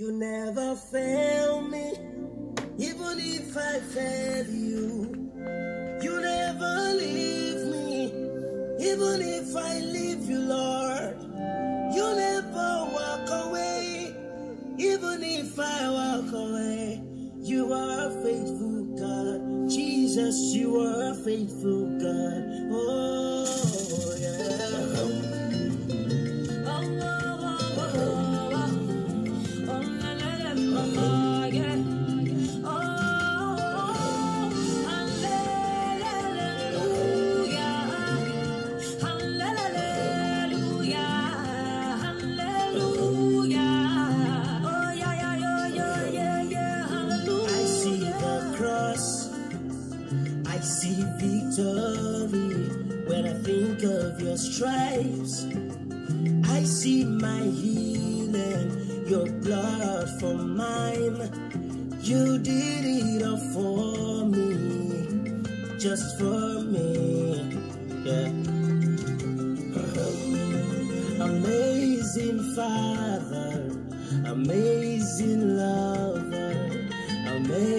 You never fail me, even if I fail you. You never leave me, even if I leave you, Lord. You never walk away, even if I walk away. You are a faithful God. Jesus, you are a faithful God. Oh,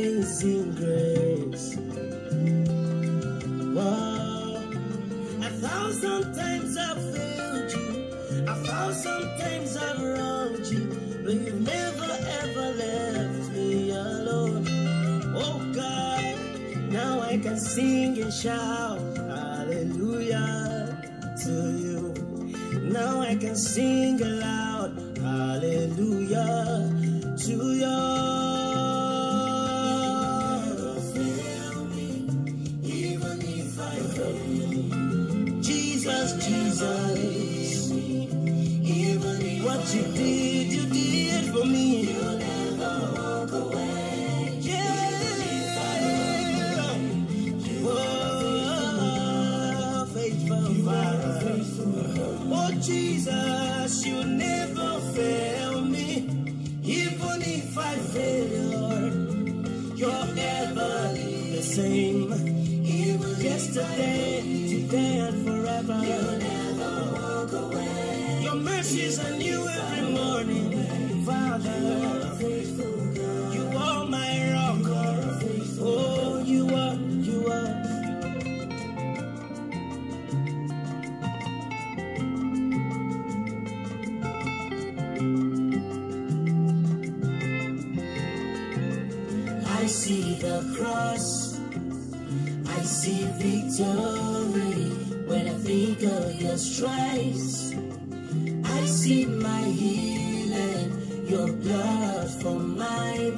amazing grace. Wow. A thousand times I've failed you, a thousand times I've wronged you, but you've never ever left me alone. Oh God, now I can sing and shout hallelujah to you. Now I can sing what you did, you did for me. You'll never walk away. Oh, faithful. Oh, Jesus, you never the cross. I see victory when I think of your stripes. I see my healing, your blood for mine.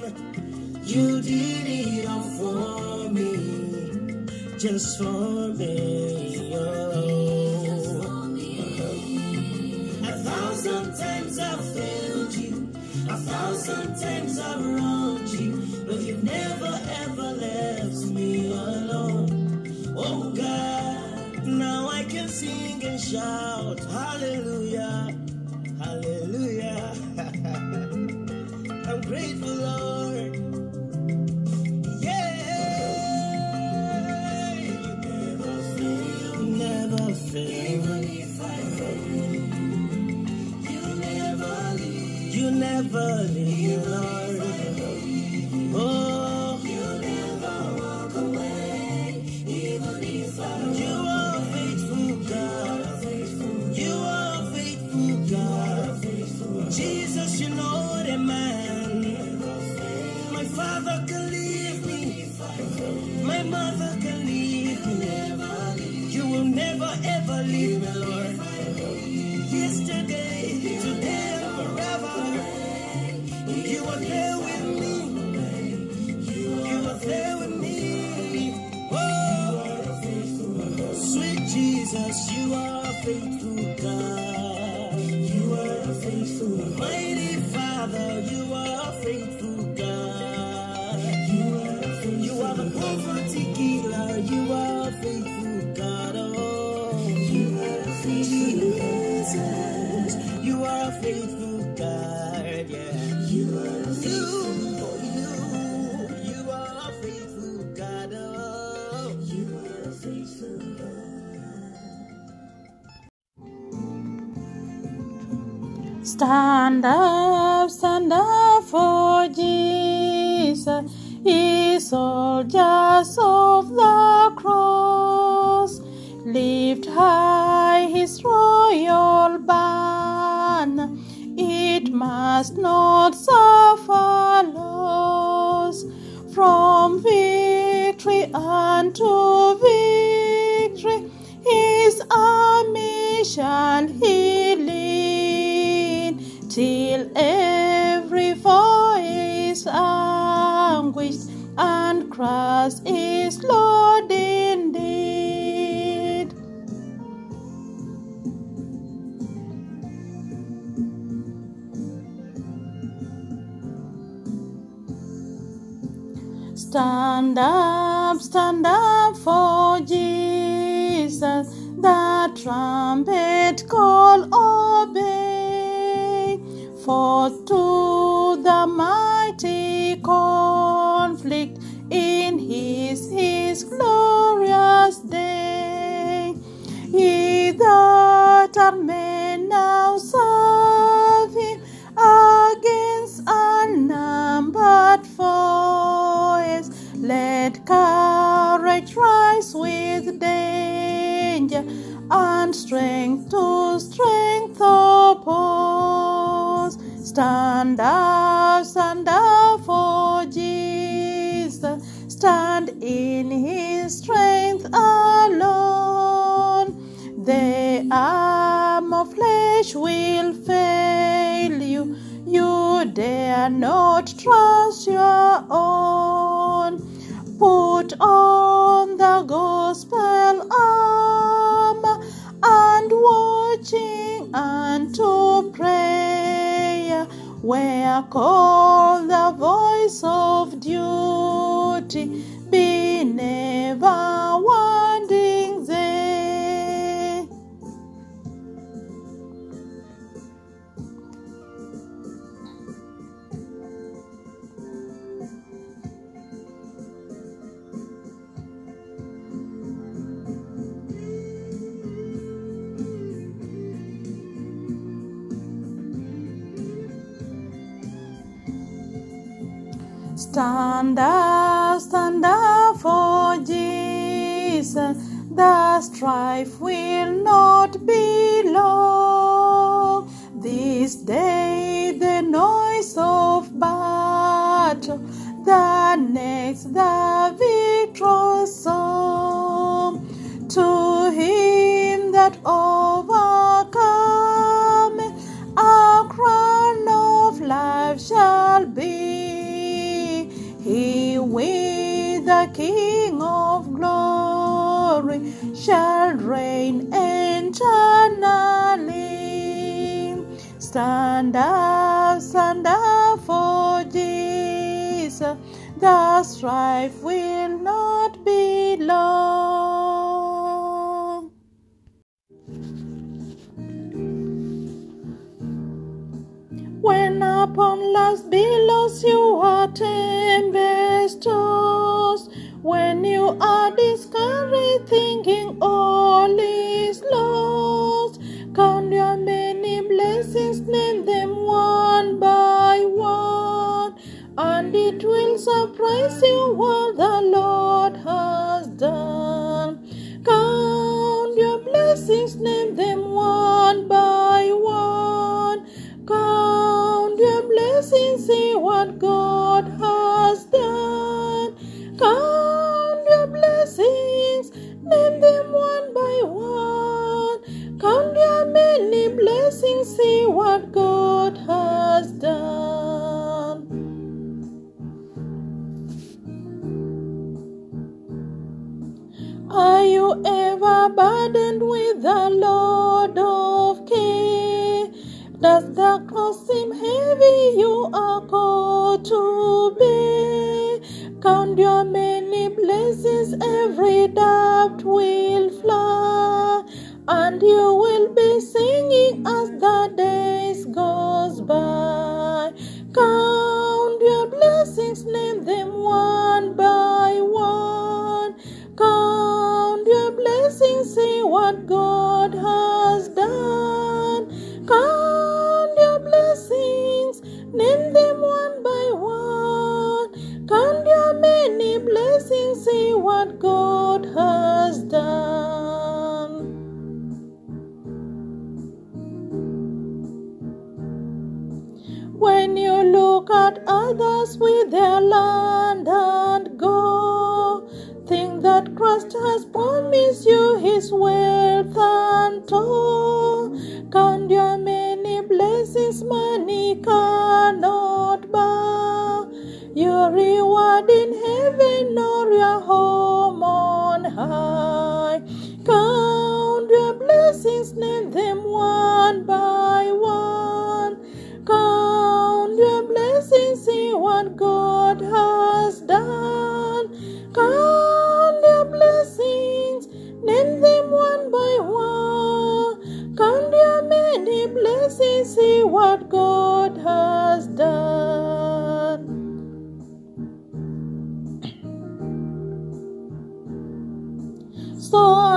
You did it all for me, just for me. Times I've wronged you, but you've never ever left me alone. Oh God, now I can sing and shout, Hallelujah, Hallelujah. I'm grateful, Lord. Yeah, you never fail, never fail. You never leave. You never leave, You are faithful God. Oh, you are faithful Jesus. You are faithful God. Yeah. God. Oh, you are faithful God. Stand up, stand up for Jesus, ye soldiers of the high his royal banner. It must not suffer loss. From victory unto victory, his army shall Stand up, stand up for Jesus. The trumpet call obey. For to the mighty conflict in his, his glorious day. Ye that are men courage rise with danger and strength to strength oppose. Stand up, stand up for Jesus. Stand in his strength alone. The arm of flesh will fail you. You dare not trust your own. Put on the gospel armor and watching unto prayer, where call the voice of duty, be never Stand up, stand up for Jesus. The strife will not be long. This day the noise of battle, the next the victorious song. To him that overcome, King of glory shall reign eternally. Stand up, stand up for Jesus. The strife will not be long. When upon last billows you are tempestuous, when you are discouraged, thinking all is lost, count your many blessings, name them one by one, and it will surprise you what the Lord has done. You will be singing as the days goes by. Count your blessings, name them one by one. Count your blessings, see what God others with their land and go, think that Christ has promised you his wealth untold. Count your many blessings, money cannot buy. Your reward in heaven or your home on high. Count your blessings, name them one by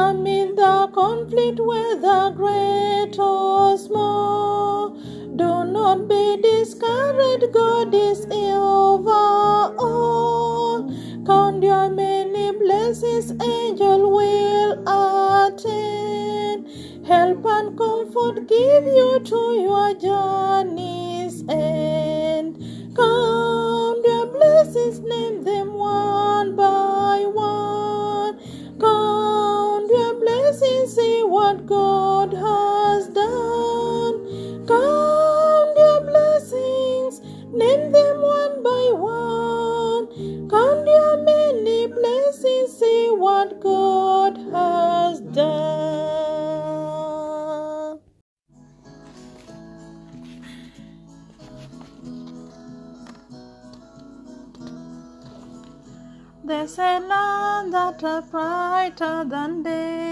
In the conflict, whether great or small. Do not be discouraged, God is over all. Count your many blessings, angel will attend. Help and comfort give you to your journey's end. Count your blessings, name them one by what God has done. Count your blessings, name them one by one. Count your many blessings, see what God has done. There's a land that is brighter than day,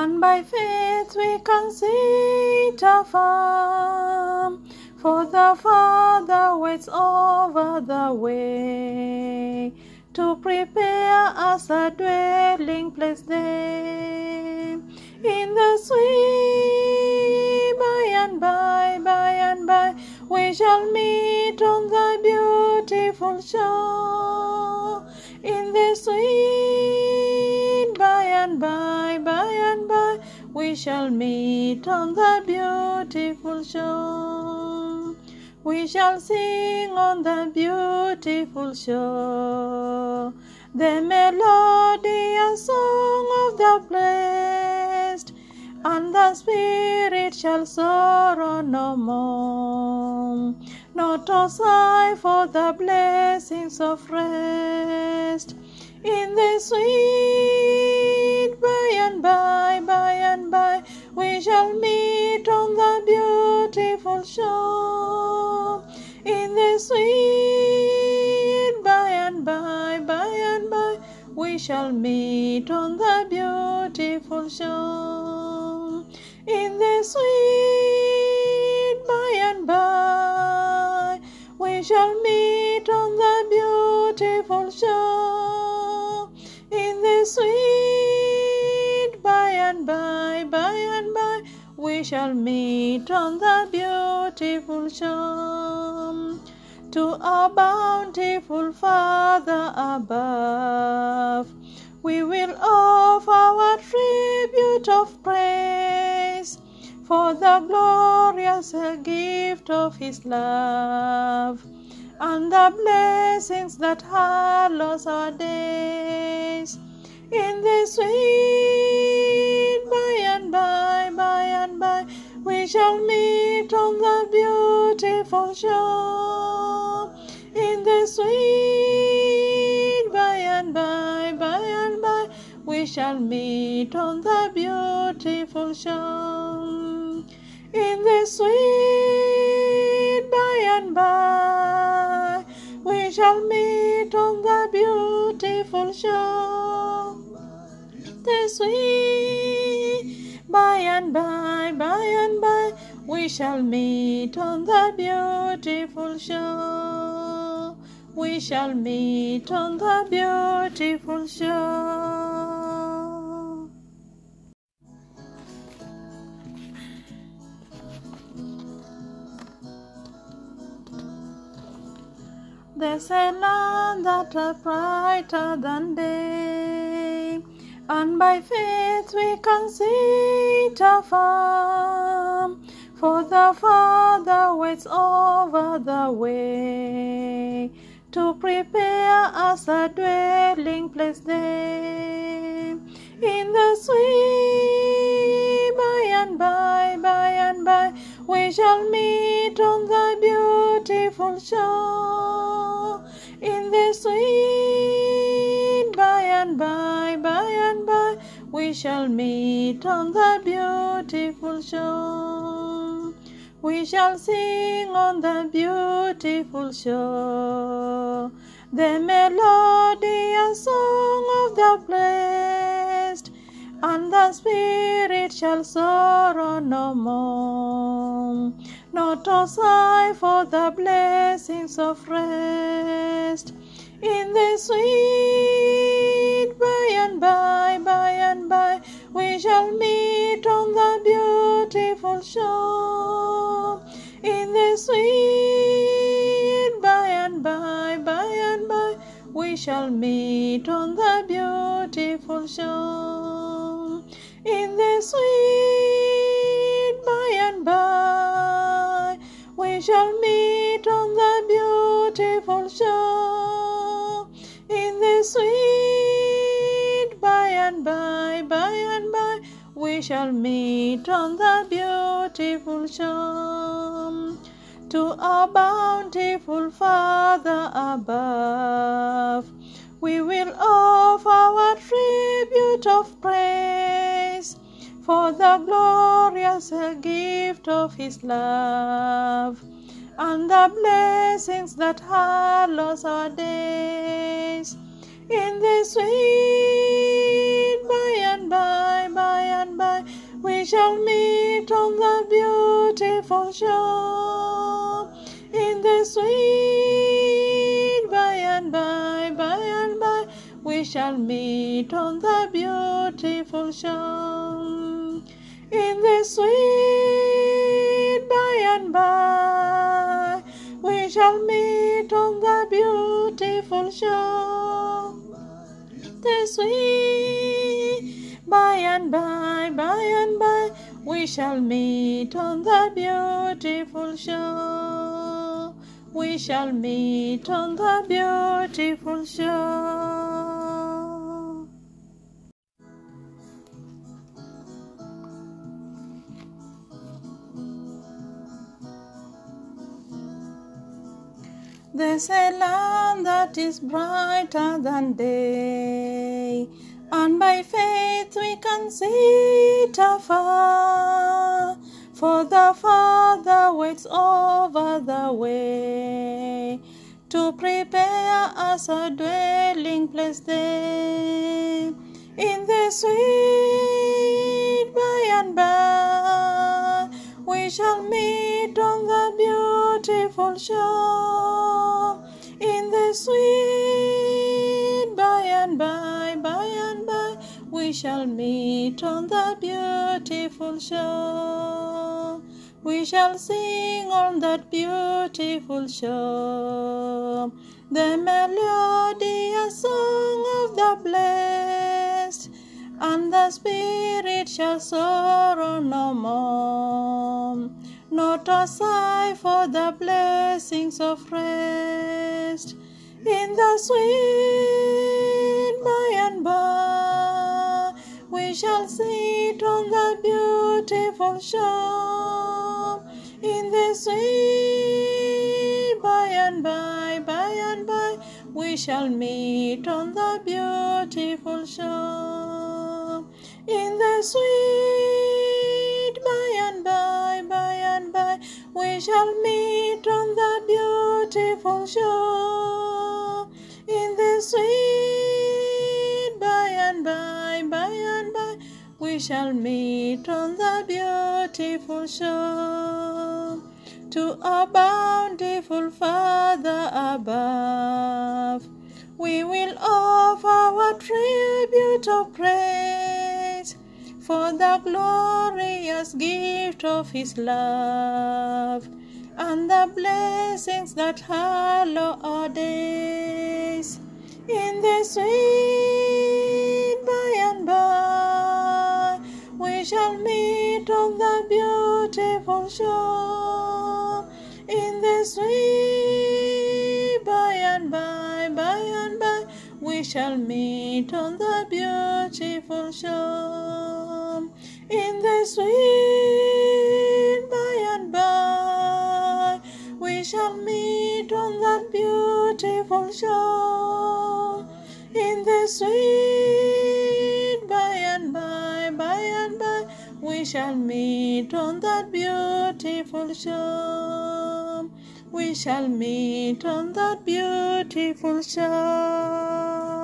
and by faith we can see it afar. For the Father waits over the way to prepare us a dwelling place there. In the sweet by and by, by and by, we shall meet on the beautiful shore. In the sweet by and by, by and by, we shall meet on the beautiful shore. We shall sing on the beautiful shore the melodious song of the blessed, and the spirit shall sorrow no more, not to sigh for the blessings of rest. In the sweet by and by, by and by, we shall meet on the beautiful shore. In the sweet by and by, by and by, we shall meet on the beautiful shore. In the sweet by and by, we shall meet on the beautiful shore. In the sweet and by and by, we shall meet on the beautiful shore. To our bountiful Father above, we will offer our tribute of praise for the glorious gift of His love and the blessings that hallows our days. In the sweet by and by, by and by, we shall meet on the beautiful shore. In the sweet by and by, by and by, we shall meet on the beautiful shore. In the sweet by and by, we shall meet on the beautiful shore. The sweet by and by, by and by, we shall meet on the beautiful shore. We shall meet on the beautiful shore. There's a land that is brighter than day, and by faith we can see it afar. For the Father waits over the way to prepare us a dwelling place there. In the sweet by and by, by and by, we shall meet on the beautiful shore. In the sweet and by, by and by, we shall meet on the beautiful shore. We shall sing on the beautiful shore the melodious song of the blessed, and the spirit shall sorrow no more, not to sigh for the blessings of rest. In the sweet by and by, by and by, we shall meet on the beautiful shore. In the sweet by and by, by and by, we shall meet on the beautiful shore. In the sweet by and by, we shall meet on the beautiful shore. Sweet by and by, by and by, we shall meet on the beautiful shore. To our bountiful Father above, we will offer our tribute of praise for the glorious gift of His love and the blessings that hallows our days. In the sweet by and by, by and by, we shall meet on the beautiful shore. In the sweet by and by, by and by, we shall meet on the beautiful shore. In the sweet by and by, we shall meet on the beautiful shore. The sweet by and by, by and by, we shall meet on the beautiful shore. We shall meet on the beautiful shore. There's a land that is brighter than day, and by faith we can see it afar. For the Father waits over the way to prepare us a dwelling place there. In the sweet by and by, we shall meet on the beautiful shore. In the sweet by and by, by and by, we shall meet on the beautiful shore. We shall sing on that beautiful shore the melodious song of the blessed, and the spirit shall sorrow no more, not a sigh for the blessings of rest. In the sweet by and by, we shall sit on the beautiful shore. In the sweet by and by, by and by, we shall meet on the beautiful shore. In the sweet by and by, by and by, we shall meet on the beautiful shore. Shall meet on the beautiful shore. To our bountiful Father above, we will offer our tribute of praise for the glorious gift of His love and the blessings that hallow our days. In the sweet shall meet on the beautiful shore. In the sweet by and by, by and by, we shall meet on the beautiful shore. In the sweet by and by, we shall meet on that beautiful shore. In the sweet we shall meet on that beautiful shore. We shall meet on that beautiful shore.